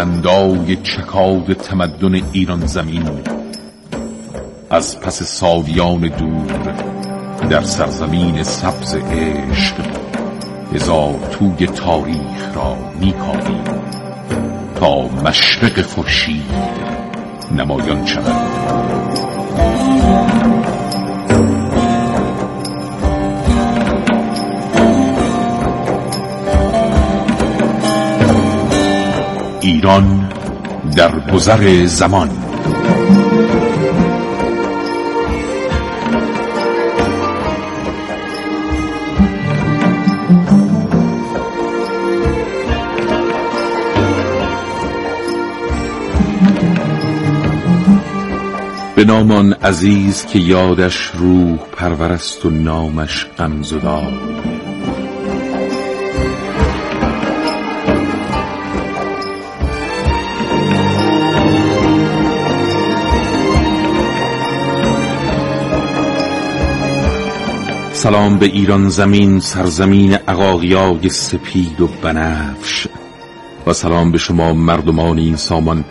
بلندای چکاد تمدن ایران زمین از پس سالیان دور در سرزمین سبز عشق هزار توی تاریخ را میکاویم تا مشرق خورشید نمایان شود. ایران در گذر زمان. به نامان عزیز که یادش روح پرورست و نامش غمزدار. سلام به ایران زمین سرزمین عقاقیای سپید و بنفش. و سلام به شما مردمان این سامان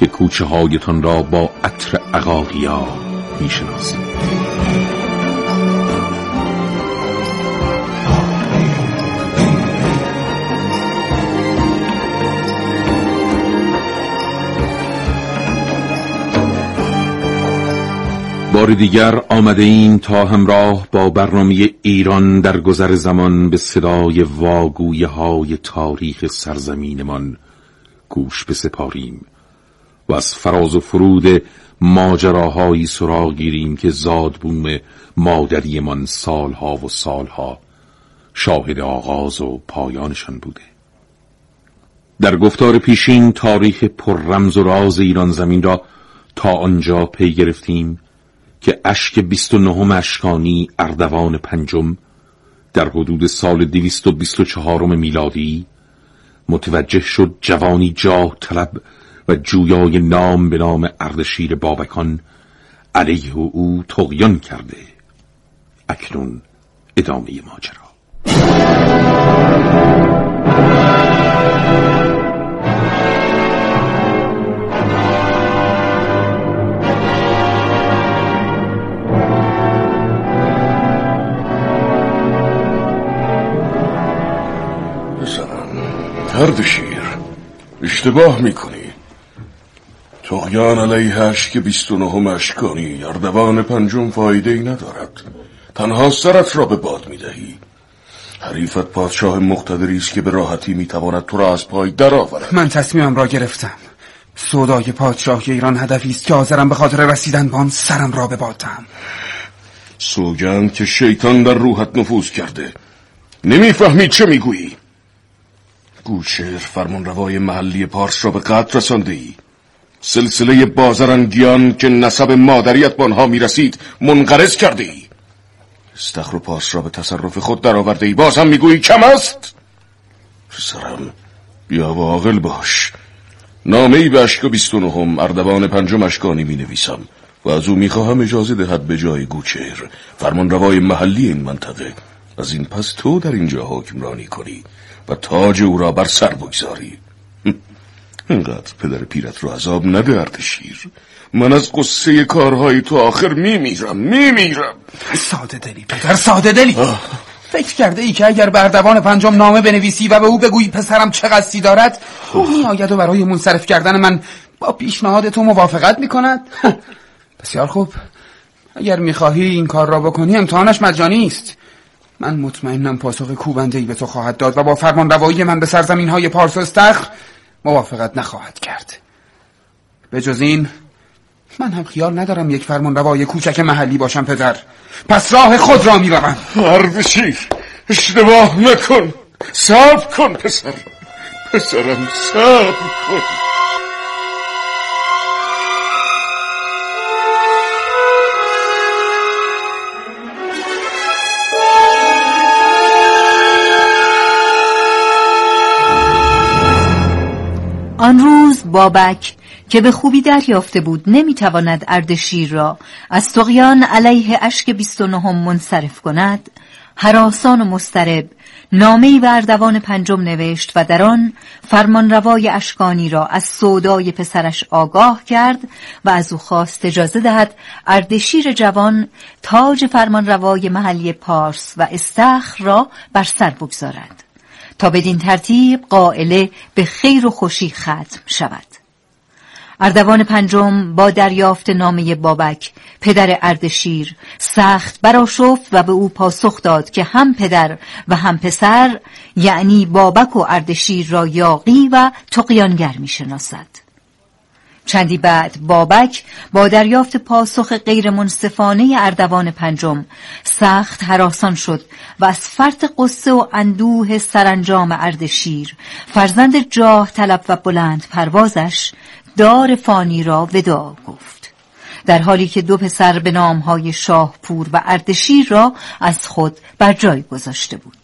که کوچه هایتان را با عطر عقاقیا می‌شناسید. بار دیگر آمده ایم تا همراه با برنامه ایران در گذر زمان به صدای واگویه های تاریخ سرزمینمان گوش بسپاریم و از فراز و فرود ماجراهایی سراغ گیریم که زادبوم مادریمان سالها و سالها شاهد آغاز و پایانشان بوده. در گفتار پیشین تاریخ پر رمز و راز ایران زمین را تا آنجا پی گرفتیم که اشک بیست و نهم اشکانی اردوان پنجم در حدود سال دویست و بیست و چهارم میلادی متوجه شد جوانی جاه طلب و جویای نام به نام اردشیر بابکان علیه او تغیان کرده. اکنون ادامه ماجرا. اردشیر اشتباه می‌کنی. تغیان علیه که بیست و نهم اشکانی اردوان پنجم فایده ای ندارد. تنها سرت را به باد می‌دهی. حریفت پادشاه مقتدری است که به راحتی می‌تواند تو را از پای درآورد. من تصمیمم را گرفتم. سودای پادشاه ایران هدفی است که حاضرم به خاطر رسیدن به آن سرم را به باد سوگند که شیطان در روحت نفوذ کرده. نمی‌فهمی چه می‌گویی. گوشر فرمان روای محلی پارس را به قدر رسانده ای. سلسله بازرنگیان که نسب مادریت به آنها می‌رسید منقرض کرده ای. استخر و پارس را به تصرف خود درآورده ای. باز هم می‌گویی کم است؟ پسرم بیا و عاقل باش. نامه ای به اشک بیست و نهم اردوان پنجم اشکانی می نویسم و از او می‌خواهم اجازه دهد به جای گوچر فرمان روای محلی این منطقه. از این پس تو در اینجا حکمرانی کنی. و تاج او را بر سر بگذاری. اینقدر پدر پیرت را عذاب نده شیر. من از قصه کارهای تو آخر میمیرم میمیرم. ساده دلی پدر ساده دلی. فکر کرده ای که اگر بردوان پنجم نامه بنویسی و به او بگویی پسرم چه قصدی دارد او میآید و برای منصرف کردن من با پیشنهاد تو موافقت می‌کند. بسیار خوب. اگر می‌خواهی این کار را بکنی امتحانش مجانی است. من مطمئنم پاسخ کوبنده ای به تو خواهد داد و با فرمان روایی من به سرزمین های پارس و استخر موافقت نخواهد کرد. به جز این من هم خیال ندارم یک فرمان روای کوچک محلی باشم پدر. پس راه خود را می‌روم. اردشیر اشتباه نکن. صبر کن پسر. پسرم صبر کن. آن روز بابک که به خوبی دریافته بود نمی‌تواند اردشیر را از تقیان علیه اشک بیست و نهم منصرف کند. هراسان و مسترب نامه به اردوان پنجم نوشت و در آن فرمانروای اشکانی را از سودای پسرش آگاه کرد و از او خواست اجازه دهد اردشیر جوان تاج فرمانروای محلی پارس و استخر را بر سر بگذارد. بدین ترتیب قائله به خیر و خوشی ختم شود اردوان پنجم با دریافت نامه بابک پدر اردشیر سخت براشفت و به او پاسخ داد که هم پدر و هم پسر یعنی بابک و اردشیر را یاقی و تقیانگر می شناسد. چندی بعد بابک با دریافت پاسخ غیر منصفانه اردوان پنجم سخت حراسان شد و از فرط قصه و اندوه سرانجام اردشیر فرزند جاه طلب و بلند پروازش دار فانی را ودا گفت. در حالی که دو پسر به نامهای شاهپور و اردشیر را از خود بر جای گذاشته بود.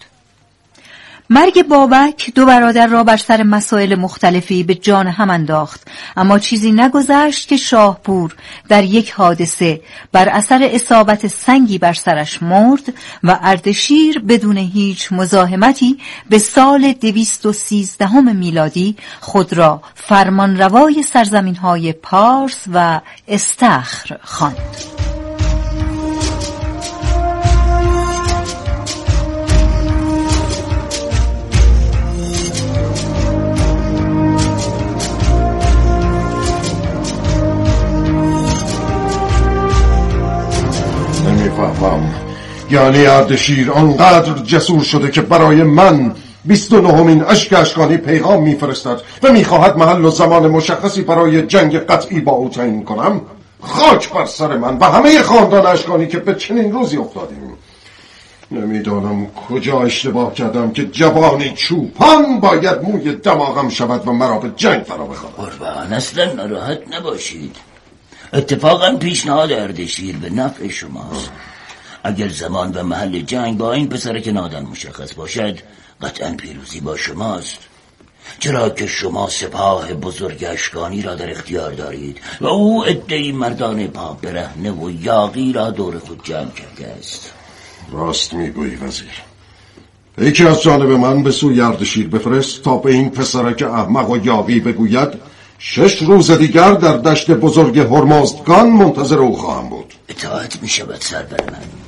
مرگ بابک دو برادر را بر سر مسائل مختلفی به جان هم انداخت اما چیزی نگذشت که شاهپور در یک حادثه بر اثر اصابت سنگی بر سرش مرد و اردشیر بدون هیچ مزاحمتی به سال دویست و سیزدهم میلادی خود را فرمانروای سرزمین های پارس و استخر خواند. نمی‌فهمم یعنی اردشیر آنقدر جسور شده که برای من بیست و نهمین اشک اشکانی پیغام میفرستد و می‌خواهد محل و زمان مشخصی برای جنگ قطعی با او تعیین کنم. خاک بر سر من و همه خاندان اشکانی که به چنین روزی افتادیم. نمی‌دانم کجا اشتباه کردم که جوانی چوپان باید موی دماغم شود و مرا به جنگ فرا بخواند قربان اصلا ناراحت نباشید. اتفاقا پیشنهاد اردشیر به نفع شماست. اگر زمان و محل جنگ با این پسر که نادان مشخص باشد قطعا پیروزی با شماست. چرا که شما سپاه بزرگ اشکانی را در اختیار دارید و او ادهی مردان پاک برهنه و یاقی را دور خود جمع کرده است. راست می‌گویی وزیر. یکی از جانب من به سوی اردشیر بفرست تا به این پسرک احمق و یاقی بگوید شش روز دیگر در دشت بزرگ هرمزدگان منتظر او خواهم بود. اطاعت می شود سربر من.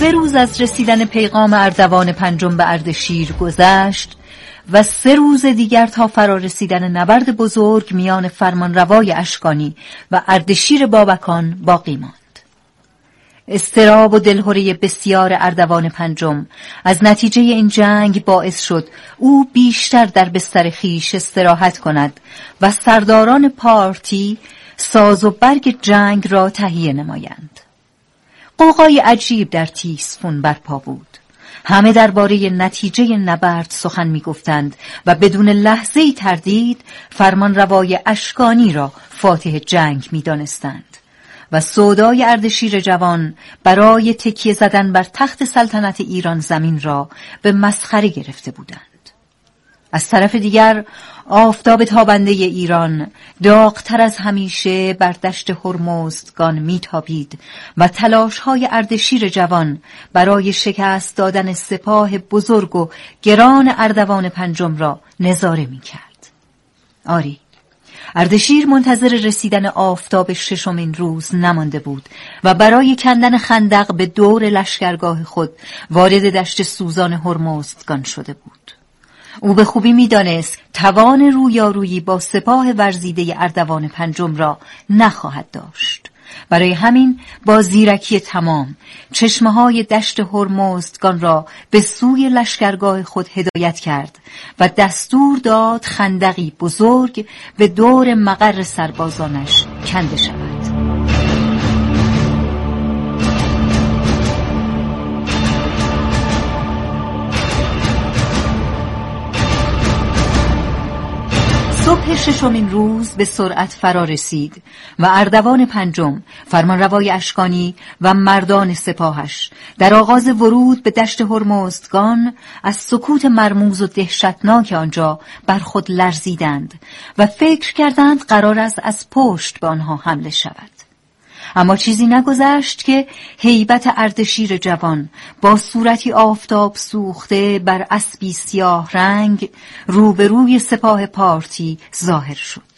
سه روز از رسیدن پیغام اردوان پنجم به اردشیر گذشت و سه روز دیگر تا فرا رسیدن نبرد بزرگ میان فرمانروای اشکانی و اردشیر بابکان باقی ماند. استراب و دلهوره بسیار اردوان پنجم از نتیجه این جنگ باعث شد او بیشتر در بستر خیش استراحت کند و سرداران پارتی ساز و برگ جنگ را تهیه نمایند. قوقای عجیب در تیسفون برپا بود. همه درباره نتیجه نبرد سخن می‌گفتند و بدون لحظه تردید فرمان روای اشکانی را فاتح جنگ می‌دانستند و سودای اردشیر جوان برای تکیه زدن بر تخت سلطنت ایران زمین را به مسخره گرفته بودند از طرف دیگر آفتاب تابنده ایران داغتر از همیشه بر دشت هرمزدگان میتابید و تلاش های اردشیر جوان برای شکست دادن سپاه بزرگ و گران اردوان پنجم را نظاره می‌کرد. آری اردشیر منتظر رسیدن آفتاب ششمین روز نمانده بود و برای کندن خندق به دور لشکرگاه خود وارد دشت سوزان هرمزدگان شده بود. او به خوبی می‌دانست توان رویارویی با سپاه ورزیده اردوان پنجم را نخواهد داشت. برای همین با زیرکی تمام چشمه های دشت هرمزدگان را به سوی لشکرگاه خود هدایت کرد و دستور داد خندقی بزرگ به دور مقر سربازانش کنده شود. صبح ششمین روز به سرعت فرا رسید و اردوان پنجم فرمانروای اشکانی و مردان سپاهش در آغاز ورود به دشت هرمزدگان از سکوت مرموز و دهشتناک آنجا بر خود لرزیدند و فکر کردند قرار است از پشت به آنها حمله شود. اما چیزی نگذشت که هیبت اردشیر جوان با صورتی آفتاب سوخته بر اسبی سیاه رنگ روبروی سپاه پارتی ظاهر شد.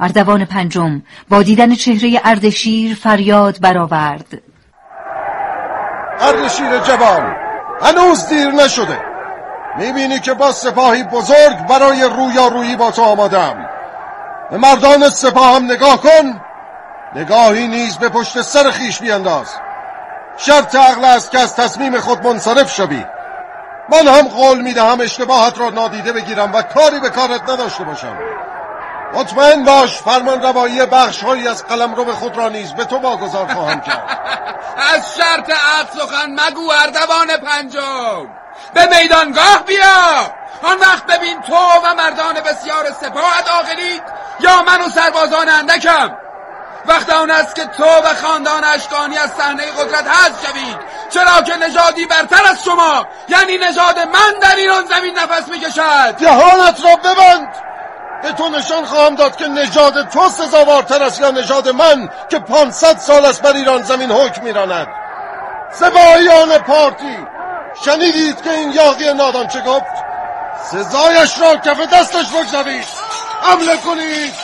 اردوان پنجم با دیدن چهره اردشیر فریاد برآورد. اردشیر جوان هنوز دیر نشده. می‌بینی که با سپاهی بزرگ برای رویارویی با تو آمادم. به مردان سپاه هم نگاه کن. نگاهی نیز به پشت سر خیش بیانداز. شرط عقل است که از تصمیم خود منصرف شوی. من هم قول می‌دهم اشتباهت را نادیده بگیرم و کاری به کارت نداشته باشم. مطمئن باش فرمان روایی بخش هایی از قلم رو به خود را نیز به تو واگذار خواهم کرد. از شرط عقل سخن مگو اردوان پنجم. به میدانگاه بیا. آن وقت ببین تو و مردان بسیار سپاه عاقلید یا من و سربازان اندکم. وقت آن است که تو و خاندان اشکانی از صحنه قدرت حذف شوید. چرا که نژادی برتر از شما یعنی نژاد من در ایران زمین نفس می‌کشد. دهانت را ببند. به تو نشان خواهم داد که نژاد تو سزاوارتر است یا نژاد من که پانصد سال است بر ایران زمین حکم میراند. سپاهیان پارتی شنیدید که این یاقی نادان چه گفت؟ سزایش را کف دستش بگذارید. حمله کنید.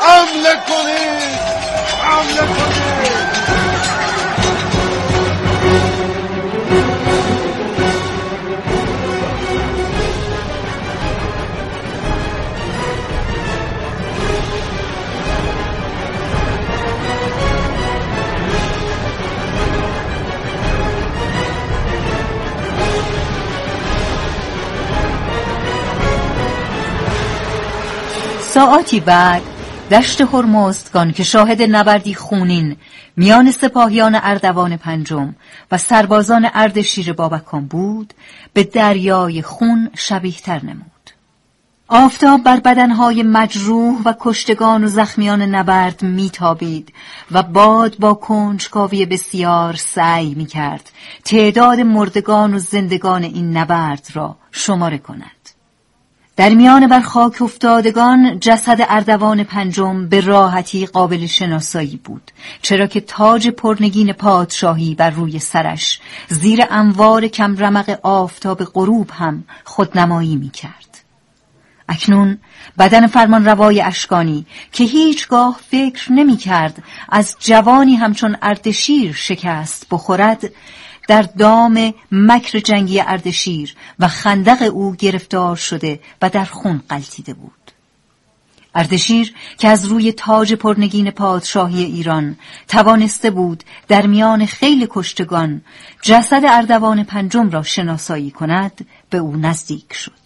حمله کنید. حمله کنید ساعتی بعد دشت هرمزدگان که شاهد نبردی خونین میان سپاهیان اردوان پنجم و سربازان اردشیر بابکان بود به دریای خون شبیه تر نمود. آفتاب بر بدنهای مجروح و کشتگان و زخمیان نبرد میتابید و باد با کنجکاوی بسیار سعی می‌کرد تعداد مردگان و زندگان این نبرد را شماره کند. در میان بر خاک افتادگان جسد اردوان پنجم به راحتی قابل شناسایی بود چرا که تاج پرنگین پادشاهی بر روی سرش زیر انوار کمرمق آفتاب غروب هم خودنمایی می کرد. اکنون بدن فرمان روای اشکانی که هیچگاه فکر نمی کرد از جوانی همچون اردشیر شکست بخورد در دام مکر جنگی اردشیر و خندق او گرفتار شده و در خون قلتیده بود. اردشیر که از روی تاج پرنگین پادشاهی ایران توانسته بود در میان خیلی کشتگان جسد اردوان پنجم را شناسایی کند به او نزدیک شد.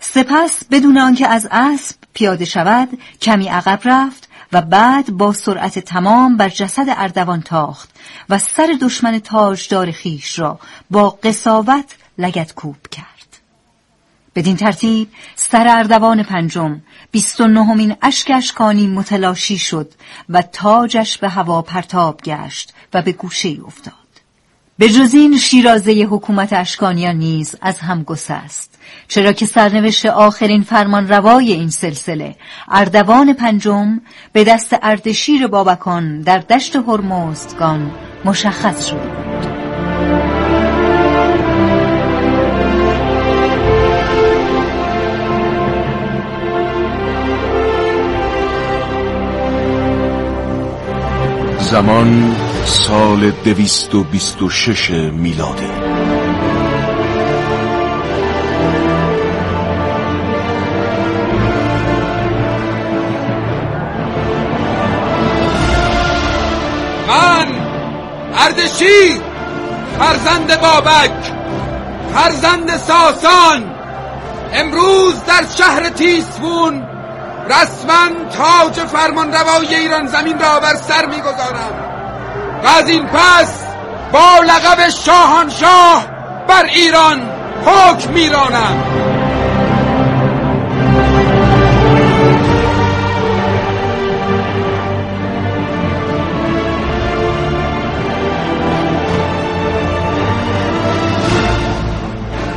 سپس بدون آنکه از اسب پیاده شود کمی عقب رفت و بعد با سرعت تمام بر جسد اردوان تاخت و سر دشمن تاجدار خیش را با قصاوت لگت کوب کرد. بدین ترتیب سر اردوان پنجم بیست و نهمین اشک اشکانی متلاشی شد و تاجش به هوا پرتاب گشت و به گوشه افتاد. به جز این شیرازه حکومت اشکانیان نیز از هم گسست. چرا که سرنوشت آخرین فرمان روای این سلسله اردوان پنجم به دست اردشیر بابکان در دشت هرمزدگان مشخص بود زمان سال دویست و بیست و شش میلادی. من اردشیر فرزند بابک فرزند ساسان امروز در شهر تیسفون رسما تاج فرمان روای ایران زمین را بر سر می‌گذارم. و از این پس با لقب شاهانشاه بر ایران حکم میرانم.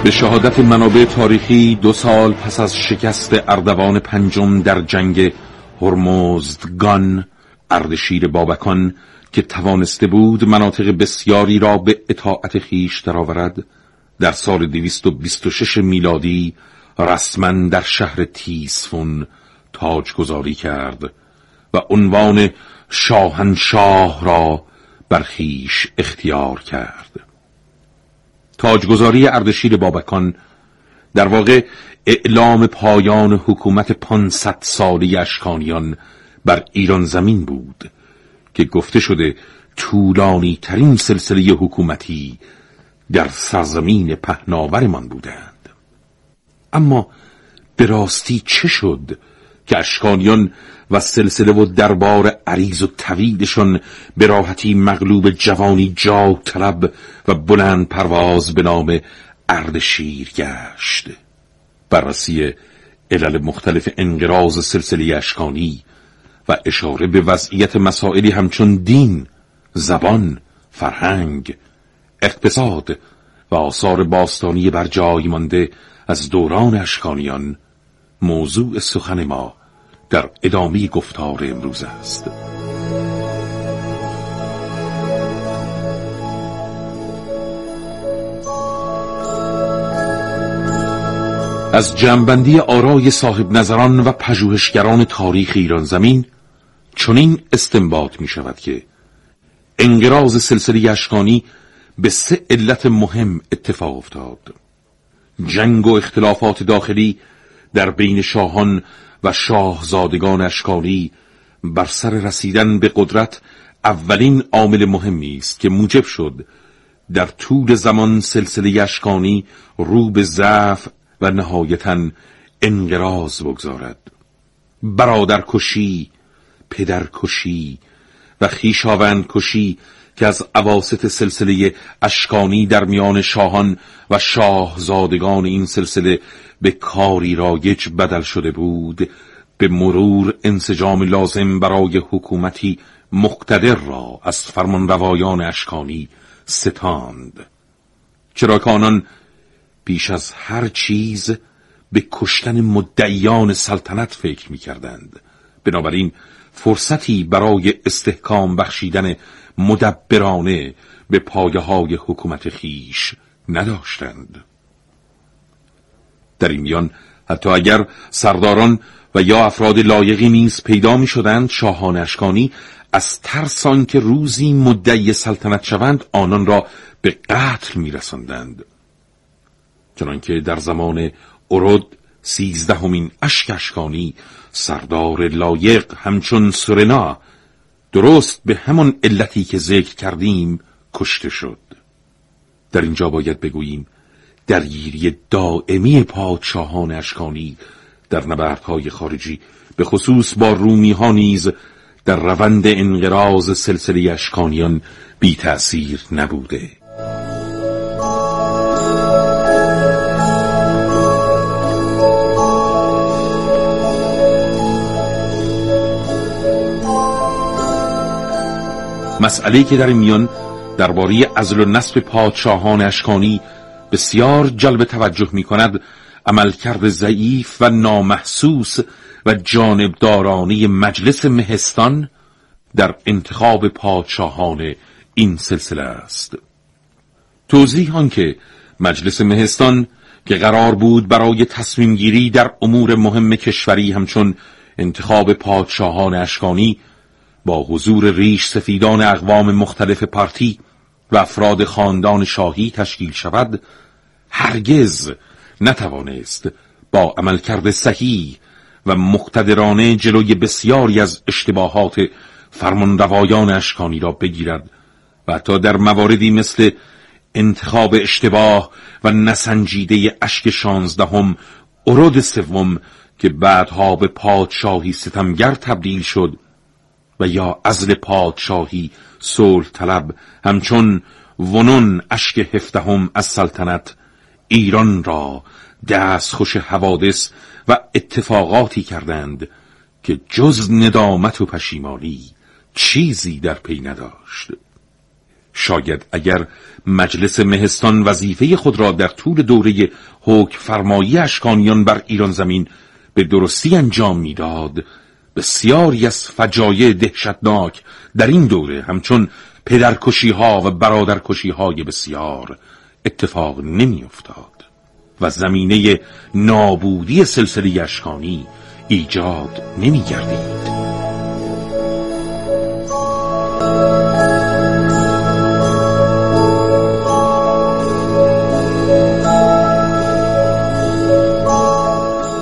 به شهادت منابع تاریخی دو سال پس از شکست اردوان پنجم در جنگ هرمزدگان اردشیر بابکان که توانسته بود مناطق بسیاری را به اطاعت خیش درآورد. در سال 226 میلادی رسما در شهر تیسفون تاجگذاری کرد و عنوان شاهنشاه را بر خیش اختیار کرد. تاجگذاری اردشیر بابکان در واقع اعلام پایان حکومت پانصد سالی اشکانیان بر ایران زمین بود. که گفته شده طولانی ترین سلسله حکومتی در سرزمین پهناورمان بودند. اما به راستی چه شد که اشکانیان و سلسله و دربار عریض و طویلشان به راحتی مغلوب جوانی جا طلب و بلند پرواز به نام اردشیر گشت. بررسی علل مختلف انقراض سلسله اشکانی و اشاره به وضعیت مسائلی همچون دین، زبان، فرهنگ، اقتصاد و آثار باستانی بر جای مانده از دوران اشکانیان موضوع سخن ما در ادامه گفتار امروز است. از جنبندی آرای صاحب نظران و پژوهشگران تاریخ ایران زمین چنین استنباط می شود که انقراض سلسله اشکانی به سه علت مهم اتفاق افتاد. جنگ و اختلافات داخلی در بین شاهان و شاهزادگان اشکانی بر سر رسیدن به قدرت اولین عامل مهمی است که موجب شد در طول زمان سلسله اشکانی رو به ضعف و نهایتا انقراض بگذارد. برادرکشی پدرکشی و خیشاوند کشی که از عواست سلسله اشکانی در میان شاهان و شاهزادگان این سلسله به کاری رایج بدل شده بود به مرور انسجام لازم برای حکومتی مقتدر را از فرمان روایان اشکانی ستاند. چرا که آنان بیش از هر چیز به کشتن مدعیان سلطنت فکر می کردند بنابراین فرصتی برای استحکام بخشیدن مدبرانه به پایه های حکومت خیش نداشتند. در این میان حتی اگر سرداران و یا افراد لایقی نیز پیدا می شدند شاهان اشکانی از ترسان که روزی مدعی سلطنت شوند آنان را به قتل می رسندند چنانکه در زمان ارد سیزدهمین اشک اشکانی سردار لایق همچون سرنا درست به همان علتی که ذکر کردیم کشته شد. در اینجا باید بگوییم درگیری دائمی پادشاهان اشکانی در نبردهای خارجی به خصوص با رومی ها نیز در روند انقراض سلسله اشکانیان بی تأثیر نبوده. مسئله که در میان درباره ازل و نصب پادشاهان اشکانی بسیار جلب توجه می کند عملکرد ضعیف و نامحسوس و جانبدارانه مجلس مهستان در انتخاب پادشاهان این سلسله است. توضیح آن که مجلس مهستان که قرار بود برای تصمیم گیری در امور مهم کشوری همچون انتخاب پادشاهان اشکانی با حضور ریش سفیدان اقوام مختلف پارتی و افراد خاندان شاهی تشکیل شود هرگز نتوانست با عملکرد صحیح و مقتدرانه جلوی بسیاری از اشتباهات فرمانروایان اشکانی را بگیرد و حتی در مواردی مثل انتخاب اشتباه و نسنجیده اشک شانزدهم ارود سوم که بعدها به پادشاهی ستمگر تبدیل شد و یا ازل پادشاهی صلح طلب. همچون ونون اشک هفدهم از سلطنت. ایران را دست خوش حوادث و اتفاقاتی کردند که جز ندامت و پشیمانی چیزی در پی نداشت. شاید اگر مجلس مهستان وظیفه خود را در طول دوره حکم فرمایی اشکانیان بر ایران زمین به درستی انجام می‌داد بسیاری از فجایع دهشتناک در این دوره همچون پدرکشی ها و برادرکشی های بسیار اتفاق نمی افتاد و زمینه نابودی سلسله اشکانی ایجاد نمی گردید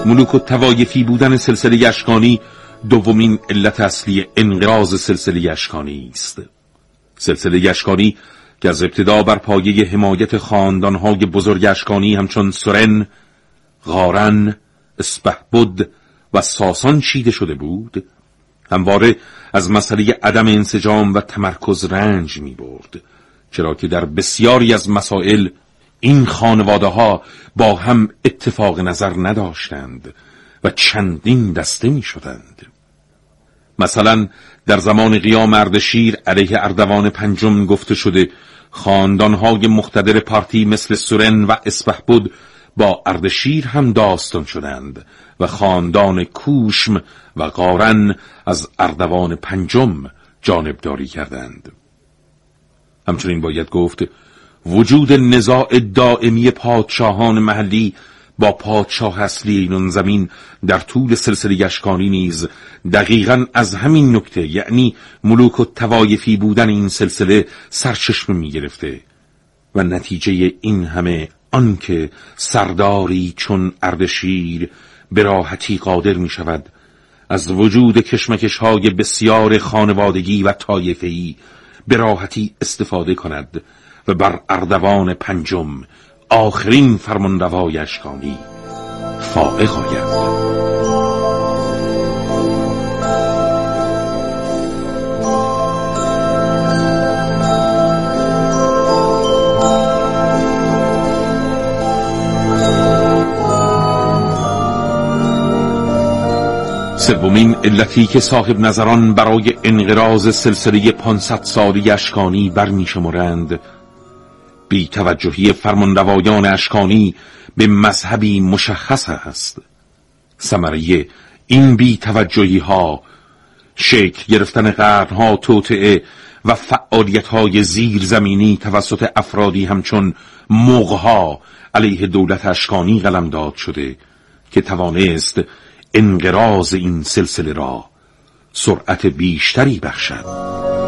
ملوک و توایفی بودن سلسله اشکانی دومین علت اصلی انقراض سلسله اشکانی است. سلسله اشکانی که از ابتدا بر پایه حمایت خاندانهای بزرگ اشکانی همچون سرن، غارن، اسپهبد و ساسان چیده شده بود همواره از مسئله عدم انسجام و تمرکز رنج می برد چرا که در بسیاری از مسائل این خانواده ها با هم اتفاق نظر نداشتند. و چندین دسته می شدند مثلا در زمان قیام اردشیر علیه اردوان پنجم گفته شده خاندانهای مختدر پارتی مثل سورن و اسپهبد با اردشیر هم داستان شدند و خاندان کوشم و قارن از اردوان پنجم جانبداری کردند. همچنین باید گفت وجود نزاع دائمی پادشاهان محلی با پادشاه اصلی این زمین در طول سلسله گشکانی نیز دقیقا از همین نکته یعنی ملوک و توایفی بودن این سلسله سرچشمه می گرفته و نتیجه این همه آنکه سرداری چون اردشیر به راحتی قادر می شود از وجود کشمکش های بسیار خانوادگی و طایفه‌ای به راحتی استفاده کند و بر اردوان پنجم آخرین فرمانروای اشکانی فائق آید. سومین علتی که صاحب نظران برای انقراض سلسله 500 سالی اشکانی برمیشمرند بی توجهی فرمانروایان اشکانی به مذهبی مشخص است. سمریه این بی توجهی ها شکل گرفتن قرنها توطعه و فعالیت های زیرزمینی توسط افرادی همچون موغها علیه دولت اشکانی قلمداد شده که توانست انقراض این سلسله را سرعت بیشتری بخشد.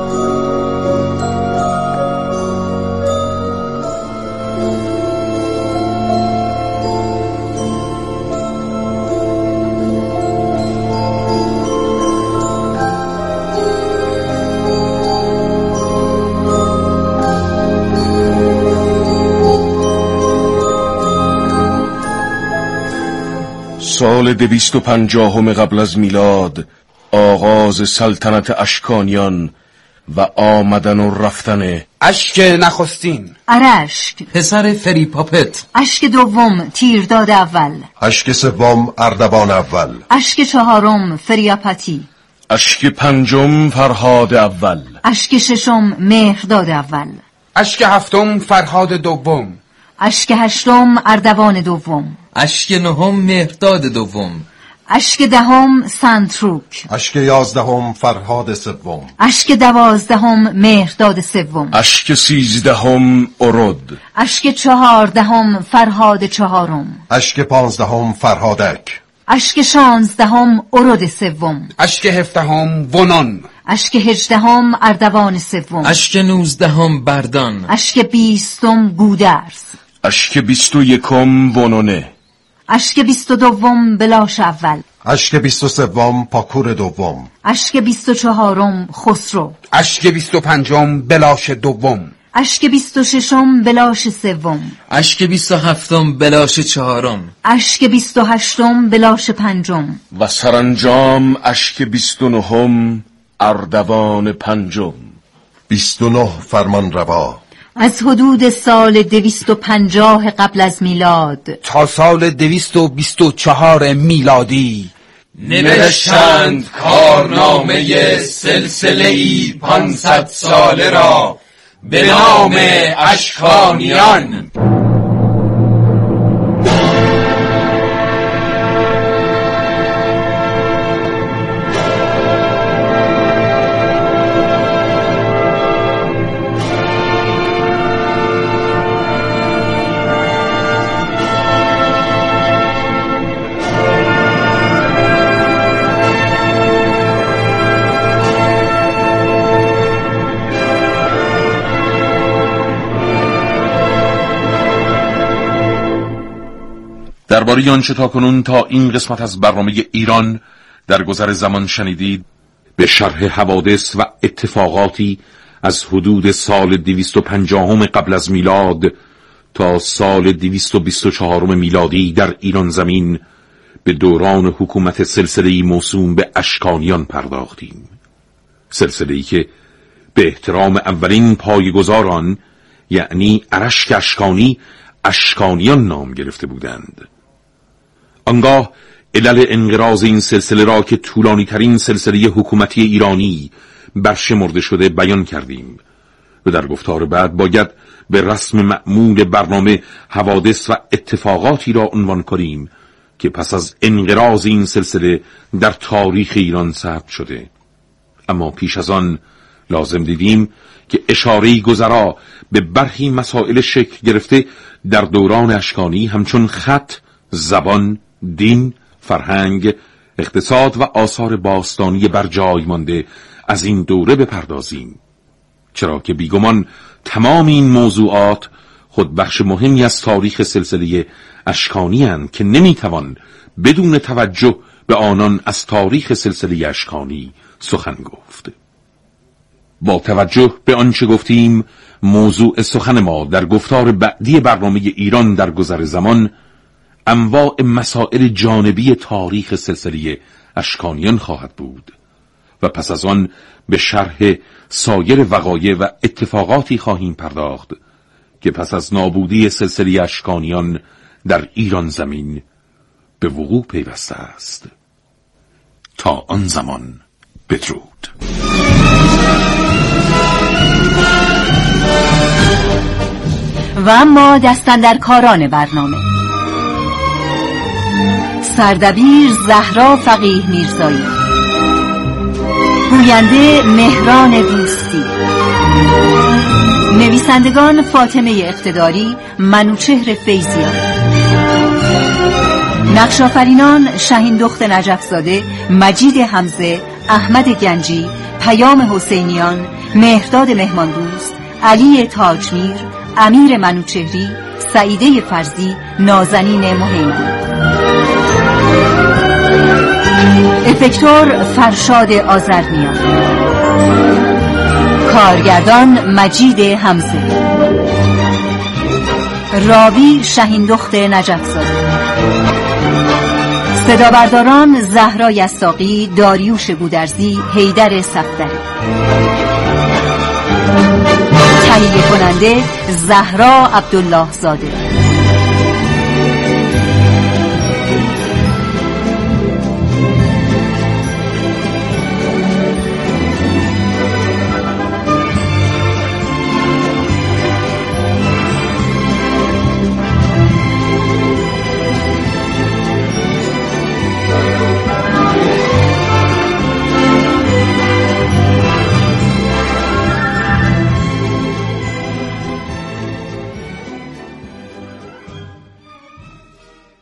سال دویست و پنجاهم قبل از میلاد آغاز سلطنت اشکانیان و آمدن و رفتن اشک نخستین. ارشک پسر فریپاپت اشک دوم تیرداد اول. اشک سوم اردوان اول. اشک چهارم فریاپتی. اشک پنجم فرهاد اول. اشک ششم مهرداد اول. اشک هفتم فرهاد دوم. اشک هشتم اردوان دوم. اشک نهم مهرداد دوم. اشک دهم سنتروک اشک یازدهم فرهاد سوم. اشک دوازدهم مهرداد سوم. اشک سیزدهم ارد. اشک چهاردهم فرهاد چهارم. اشک پانزدهم فرهادک اشک شانزدهم ارد سوم. اشک هفدهم ونان. اشک هجدهم اردوان سوم. اشک نوزدهم بردان. اشک بیستم گودرز. اشک بیست و یکم ونونه. اشک بیست و دوم بلاش اول. اشک بیست و سوم پاکور دوم. اشک بیست و چهارم خسرو. اشک بیست و پنجم بلاش دوم. اشک بیست و ششم بلاش سوم. اشک بیست و هفتم بلاش چهارم. اشک بیست و هشتم بلاش پنجم. و سرانجام اشک بیست و نهم اردوان پنجم. بیست و نه فرمان روا. از حدود سال دویست و پنجاه قبل از میلاد. تا سال دویست و بیست و چهار میلادی. نوشتند کارنامه سلسله ای پانصد ساله را به نام اشکانیان. درباره آنچه تا کنون تا این قسمت از برنامه ایران در گذر زمان شنیدید به شرح حوادث و اتفاقاتی از حدود سال 250 قبل از میلاد تا سال 224 میلادی در ایران زمین به دوران حکومت سلسله موسوم به اشکانیان پرداختیم. سلسله ای که به احترام اولین پایگزار آن یعنی ارشک اشکانی اشکانیان نام گرفته بودند. آنگاه علل انقراض این سلسله را که طولانی ترین سلسله حکومتی ایرانی برشمرده شده بیان کردیم. و در گفتار بعد باید به رسم معمول برنامه حوادث و اتفاقاتی را عنوان کنیم که پس از انقراض این سلسله در تاریخ ایران ثبت شده. اما پیش از آن لازم دیدیم که اشاره گذرا به برخی مسائل شکل گرفته در دوران اشکانی همچون خط، زبان، دین، فرهنگ، اقتصاد و آثار باستانی بر جای مانده از این دوره بپردازیم. چرا که بیگمان تمام این موضوعات خود بخش مهمی از تاریخ سلسله اشکانی هن که نمی‌توان بدون توجه به آنان از تاریخ سلسله اشکانی سخن گفت. با توجه به آنچه گفتیم موضوع سخن ما در گفتار بعدی برنامه ایران در گذر زمان انواع مسائل جانبی تاریخ سلسله اشکانیان خواهد بود و پس از آن به شرح سایر وقایع و اتفاقاتی خواهیم پرداخت که پس از نابودی سلسله اشکانیان در ایران زمین به وقوع پیوسته است. تا آن زمان بدرود. و اما دستن در کاران برنامه. سردبیر زهرا فقیه میرزایی. گوینده مهران دوستی. نویسندگان فاطمه اقتداری منوچهر فیزیان نقشافرینان شهین دخت نجفزاده مجید حمزه احمد گنجی پیام حسینیان مهرداد مهماندوست علی تاجمیر امیر منوچهری سعیده فرزی نازنین مهیمن افکتور فرشاد آزرنیان کارگردان مجید همزه راوی شهین دخت نجفزاده صدا برداران زهرا یساقی داریوش گودرزی حیدر صفدری. تهیه کننده زهرا عبدالله زاده